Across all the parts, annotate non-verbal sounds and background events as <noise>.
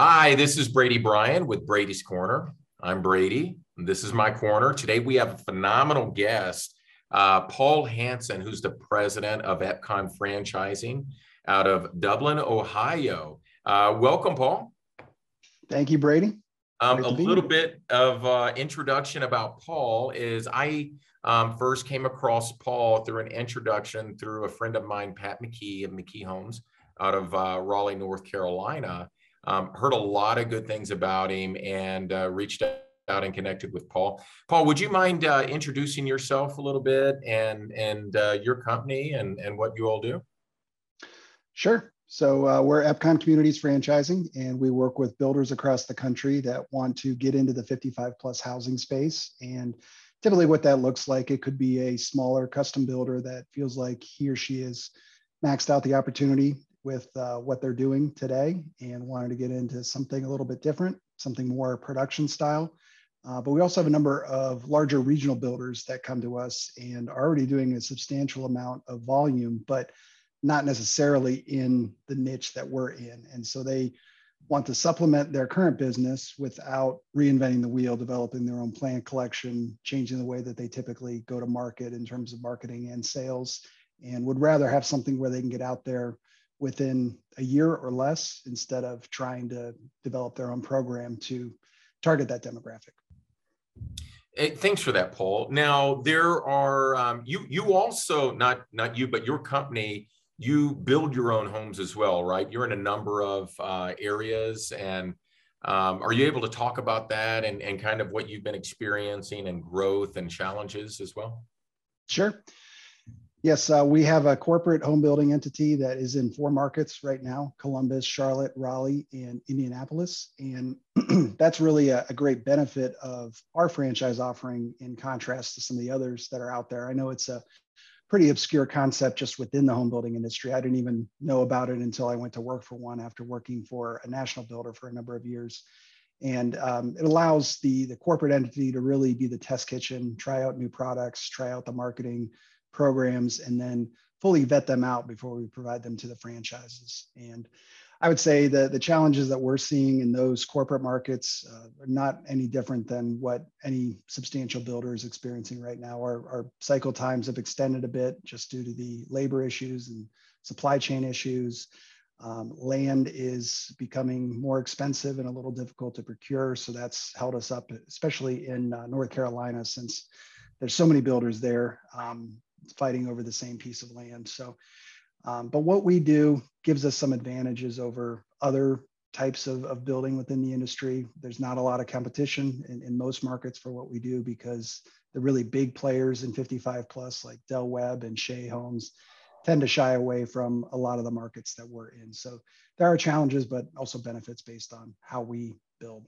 Hi, this is Brady Bryan with Brady's Corner. I'm Brady. This is my corner. Today we have a phenomenal guest, uh, Paul Hanson, who's the president of Epcon Franchising out of Dublin, Ohio. Uh, welcome, Paul. Thank you, Brady. Um, a little bit of uh, introduction about Paul is I um, first came across Paul through an introduction through a friend of mine, Pat McKee of McKee Homes out of uh, Raleigh, North Carolina. Um, heard a lot of good things about him and uh, reached out and connected with Paul. Paul, would you mind uh, introducing yourself a little bit and and uh, your company and and what you all do? Sure. So uh, we're Epcon Communities Franchising, and we work with builders across the country that want to get into the 55 plus housing space. And typically, what that looks like, it could be a smaller custom builder that feels like he or she is maxed out the opportunity with uh, what they're doing today and wanted to get into something a little bit different, something more production style. Uh, but we also have a number of larger regional builders that come to us and are already doing a substantial amount of volume, but not necessarily in the niche that we're in. And so they want to supplement their current business without reinventing the wheel, developing their own plant collection, changing the way that they typically go to market in terms of marketing and sales, and would rather have something where they can get out there within a year or less instead of trying to develop their own program to target that demographic. Hey, thanks for that, Paul. Now there are um, you you also not not you but your company you build your own homes as well, right? You're in a number of uh, areas, and um, are you able to talk about that and and kind of what you've been experiencing and growth and challenges as well? Sure. Yes, uh, we have a corporate home building entity that is in four markets right now Columbus, Charlotte, Raleigh, and Indianapolis. And <clears throat> that's really a, a, great benefit of our franchise offering in contrast to some of the others that are out there. I know it's a pretty obscure concept just within the home building industry. I didn't even know about it until I went to work for one after working for a national builder for a number of years. And um, it allows the, the corporate entity to really be the test kitchen, try out new products, try out the marketing programs, and then fully vet them out before we provide them to the franchises. And I would say the, the challenges that we're seeing in those corporate markets uh, are not any different than what any substantial builder is experiencing right now. Our, our cycle times have extended a bit just due to the labor issues and supply chain issues. Um, land is becoming more expensive and a little difficult to procure. So that's held us up, especially in uh, North Carolina, since there's so many builders there um, fighting over the same piece of land. So um, but what we do gives us some advantages over other types of, of building within the industry. There's not a lot of competition in, in most markets for what we do because the really big players in 55 plus like Del Webb and Shea Homes tend to shy away from a lot of the markets that we're in. So there are challenges, but also benefits based on how we build.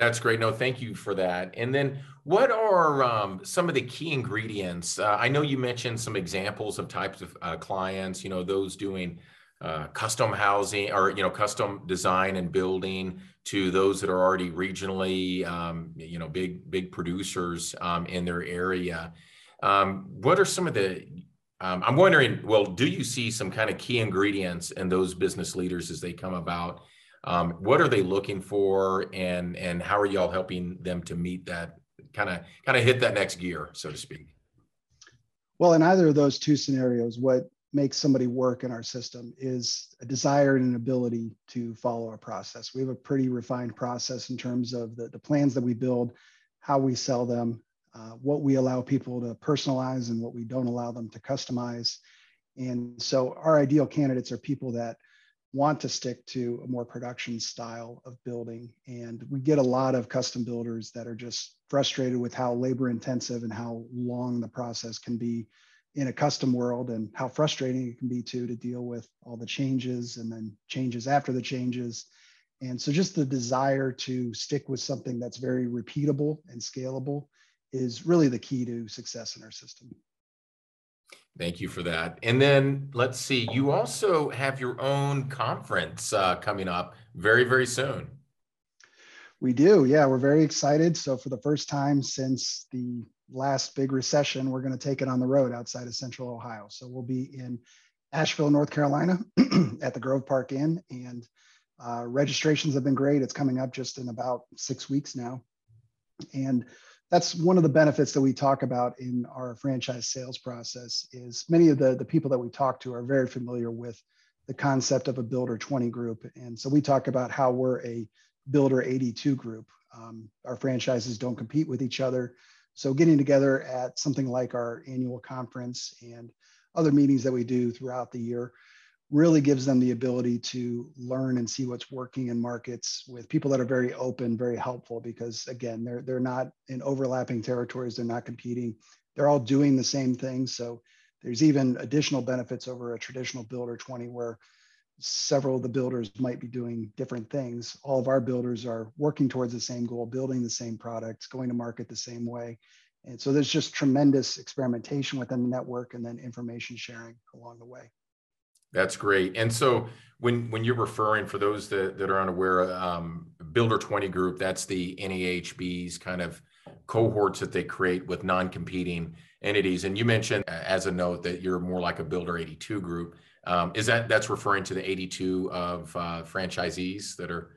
That's great. No, thank you for that. And then, what are um, some of the key ingredients? Uh, I know you mentioned some examples of types of uh, clients. You know, those doing uh, custom housing or you know custom design and building to those that are already regionally, um, you know, big big producers um, in their area. Um, what are some of the um, I'm wondering, well, do you see some kind of key ingredients in those business leaders as they come about um, what are they looking for, and and how are y'all helping them to meet that kind of kind of hit that next gear, so to speak? Well, in either of those two scenarios, what makes somebody work in our system is a desire and an ability to follow a process. We have a pretty refined process in terms of the, the plans that we build, how we sell them, uh, what we allow people to personalize and what we don't allow them to customize. And so our ideal candidates are people that want to stick to a more production style of building. And we get a lot of custom builders that are just frustrated with how labor intensive and how long the process can be in a custom world and how frustrating it can be too to deal with all the changes and then changes after the changes. And so just the desire to stick with something that's very repeatable and scalable is really the key to success in our system. Thank you for that. And then let's see, you also have your own conference uh, coming up very, very soon. We do. Yeah, we're very excited. So, for the first time since the last big recession, we're going to take it on the road outside of Central Ohio. So, we'll be in Asheville, North Carolina <clears throat> at the Grove Park Inn. And Uh, registrations have been great. It's coming up just in about six weeks now. And that's one of the benefits that we talk about in our franchise sales process is many of the, the people that we talk to are very familiar with the concept of a builder 20 group. And so we talk about how we're a builder 82 group. Um, our franchises don't compete with each other. So getting together at something like our annual conference and other meetings that we do throughout the year really gives them the ability to learn and see what's working in markets with people that are very open, very helpful because again, they're they're not in overlapping territories, they're not competing. They're all doing the same thing. So there's even additional benefits over a traditional builder 20 where several of the builders might be doing different things. All of our builders are working towards the same goal, building the same products, going to market the same way. And so there's just tremendous experimentation within the network and then information sharing along the way. That's great. And so when when you're referring for those that, that are unaware, um, Builder 20 Group, that's the NAHB's kind of cohorts that they create with non-competing entities. And you mentioned uh, as a note that you're more like a Builder 82 group. Um, is that that's referring to the 82 of uh, franchisees that are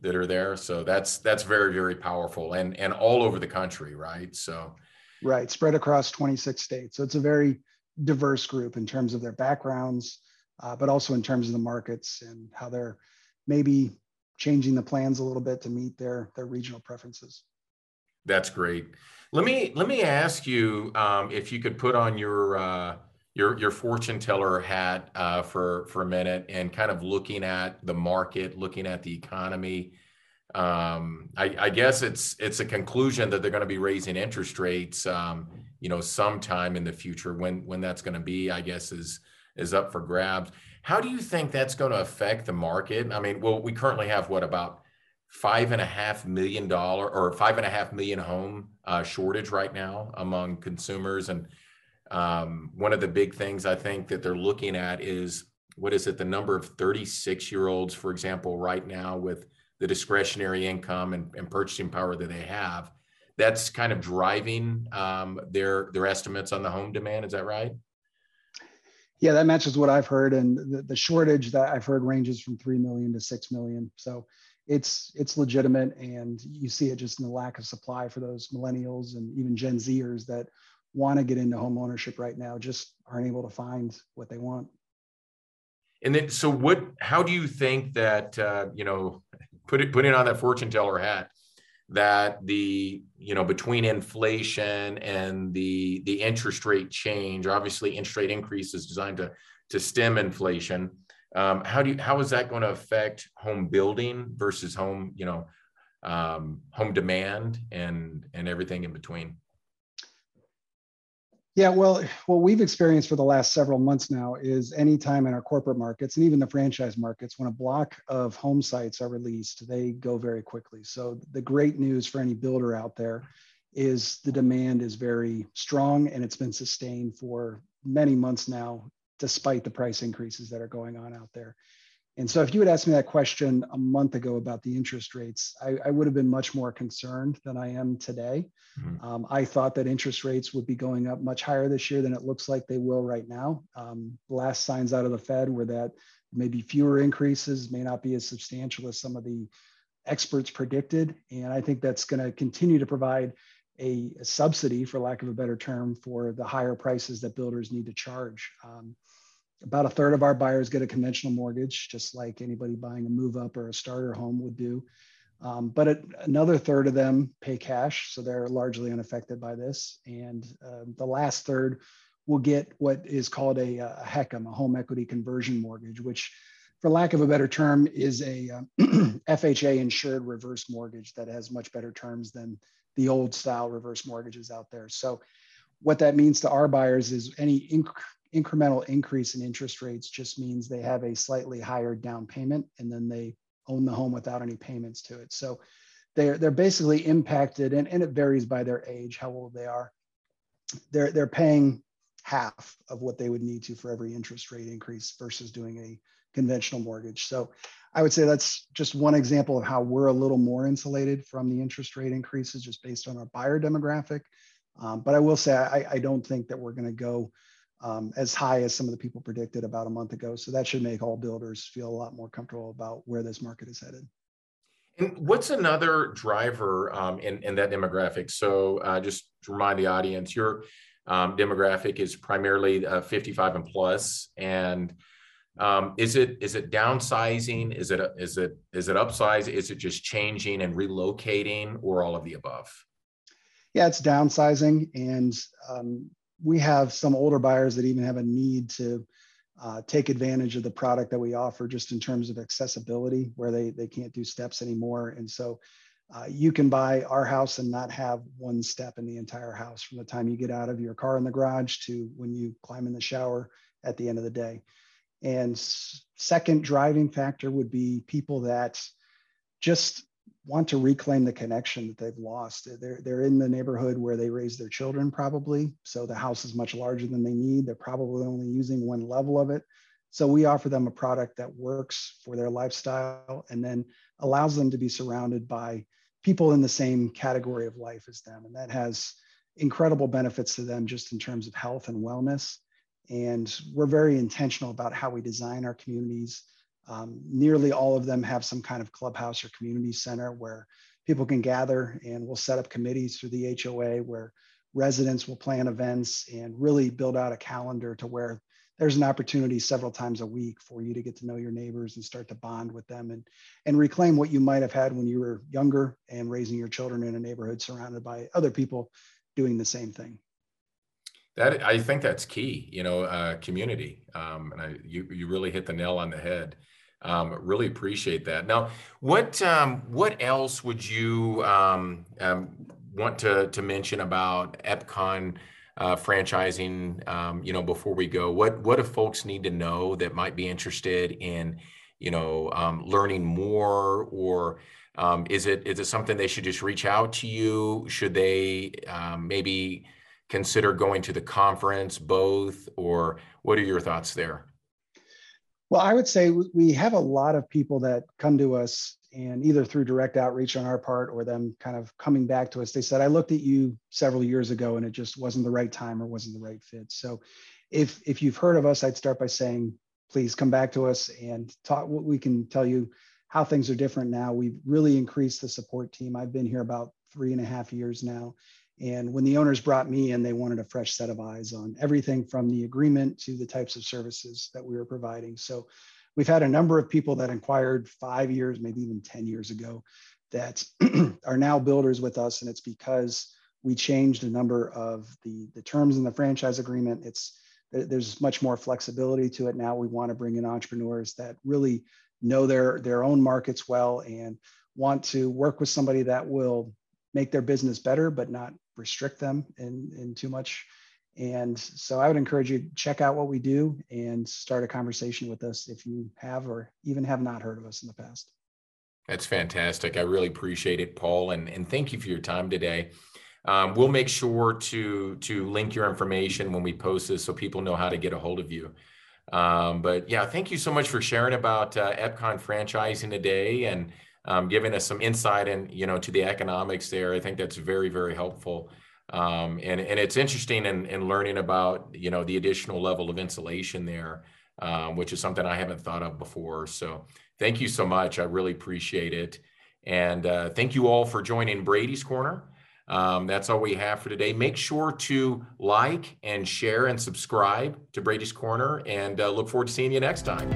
that are there? So that's that's very very powerful and and all over the country, right? So right, spread across 26 states. So it's a very diverse group in terms of their backgrounds uh, but also in terms of the markets and how they're maybe changing the plans a little bit to meet their their regional preferences. That's great. Let me let me ask you um, if you could put on your uh, your your fortune teller hat uh, for for a minute and kind of looking at the market, looking at the economy. Um, I, I, guess it's it's a conclusion that they're going to be raising interest rates, um, you know, sometime in the future. When when that's going to be, I guess is is up for grabs. How do you think that's going to affect the market? I mean, well, we currently have what about five and a half million dollar or five and a half million home uh, shortage right now among consumers, and um, one of the big things I think that they're looking at is what is it? The number of 36 year olds, for example, right now with the discretionary income and, and purchasing power that they have. That's kind of driving um, their their estimates on the home demand. Is that right? Yeah, that matches what I've heard, and the, the shortage that I've heard ranges from three million to six million. So it's it's legitimate, and you see it just in the lack of supply for those millennials and even Gen Zers that want to get into home ownership right now, just aren't able to find what they want. And then, so what? How do you think that uh, you know, put it putting on that fortune teller hat? That the you know between inflation and the the interest rate change obviously interest rate increase is designed to to stem inflation. Um, how do you how is that going to affect home building versus home you know um, home demand and and everything in between yeah, well, what we've experienced for the last several months now is anytime in our corporate markets and even the franchise markets, when a block of home sites are released, they go very quickly. So the great news for any builder out there is the demand is very strong and it's been sustained for many months now, despite the price increases that are going on out there. And so, if you had asked me that question a month ago about the interest rates, I, I would have been much more concerned than I am today. Mm-hmm. Um, I thought that interest rates would be going up much higher this year than it looks like they will right now. Um, last signs out of the Fed were that maybe fewer increases may not be as substantial as some of the experts predicted. And I think that's going to continue to provide a, a, subsidy, for lack of a better term, for the higher prices that builders need to charge. Um, about a third of our buyers get a conventional mortgage, just like anybody buying a move up or a starter home would do. Um, but another third of them pay cash, so they're largely unaffected by this. And uh, the last third will get what is called a, a a home equity conversion mortgage, which, for lack of a better term, is a um, <clears throat> FHA insured reverse mortgage that has much better terms than the old style reverse mortgages out there. So, what that means to our buyers is any incremental increase in interest rates just means they have a slightly higher down payment and then they own the home without any payments to it. So they're they're basically impacted, and, and it varies by their age, how old they are. They're they're paying half of what they would need to for every interest rate increase versus doing a conventional mortgage. So I would say that's just one example of how we're a little more insulated from the interest rate increases just based on our buyer demographic. Um, but I will say I, I don't think that we're going to go um, as high as some of the people predicted about a month ago. So that should make all builders feel a lot more comfortable about where this market is headed. And what's another driver um, in, in that demographic? So uh, just to remind the audience, your um, demographic is primarily uh, 55 and plus, and um, is it is it downsizing? Is it is it is it upsize? Is it just changing and relocating, or all of the above? Yeah, it's downsizing, and um, we have some older buyers that even have a need to uh, take advantage of the product that we offer just in terms of accessibility where they, they can't do steps anymore. And so uh, you can buy our house and not have one step in the entire house from the time you get out of your car in the garage to when you climb in the shower at the end of the day. And second driving factor would be people that just want to reclaim the connection that they've lost. They're, they're in the neighborhood where they raise their children, probably. So the house is much larger than they need. They're probably only using one level of it. So we offer them a product that works for their lifestyle and then allows them to be surrounded by people in the same category of life as them. And that has incredible benefits to them just in terms of health and wellness. And we're very intentional about how we design our communities um, nearly all of them have some kind of clubhouse or community center where people can gather and we'll set up committees through the HOA where residents will plan events and really build out a calendar to where there's an opportunity several times a week for you to get to know your neighbors and start to bond with them and, and reclaim what you might have had when you were younger and raising your children in a neighborhood surrounded by other people doing the same thing. That I think that's key, you know, uh, community. Um, and I, you, you really hit the nail on the head. Um, really appreciate that. Now, what um, what else would you um, um want to to mention about Epcon uh, franchising? Um, you know, before we go, what what do folks need to know that might be interested in, you know, um, learning more, or is it is it something they should just reach out to you? Should they maybe consider going to the conference, both, or what are your thoughts there? Well, I would say we have a lot of people that come to us and either through direct outreach on our part or them kind of coming back to us, they said, I looked at you several years ago and it just wasn't the right time or wasn't the right fit. So if, if you've heard of us, I'd start by saying, please come back to us and talk. What we can tell you how things are different now. We've really increased the support team. I've been here about three and a half years now. And when the owners brought me in, they wanted a fresh set of eyes on everything from the agreement to the types of services that we were providing. So we've had a number of people that inquired five years, maybe even 10 years ago, that <clears throat> are now builders with us. And it's because we changed a number of the, the terms in the franchise agreement. It's there's much more flexibility to it now. We want to bring in entrepreneurs that really know their their own markets well and want to work with somebody that will make their business better, but not restrict them in, in too much. And so I would encourage you to check out what we do and start a conversation with us if you have or even have not heard of us in the past. That's fantastic. I really appreciate it, Paul, and, and thank you for your time today. Um, we'll make sure to to link your information when we post this so people know how to get a hold of you. Um, but yeah, thank you so much for sharing about uh, Epcon franchising today and um, giving us some insight and you know to the economics there. I think that's very very helpful. Um, and and it's interesting in, in learning about you know the additional level of insulation there, um, which is something I haven't thought of before. So thank you so much. I really appreciate it. And uh, thank you all for joining Brady's Corner. Um, that's all we have for today. Make sure to like and share and subscribe to Brady's Corner and uh, look forward to seeing you next time.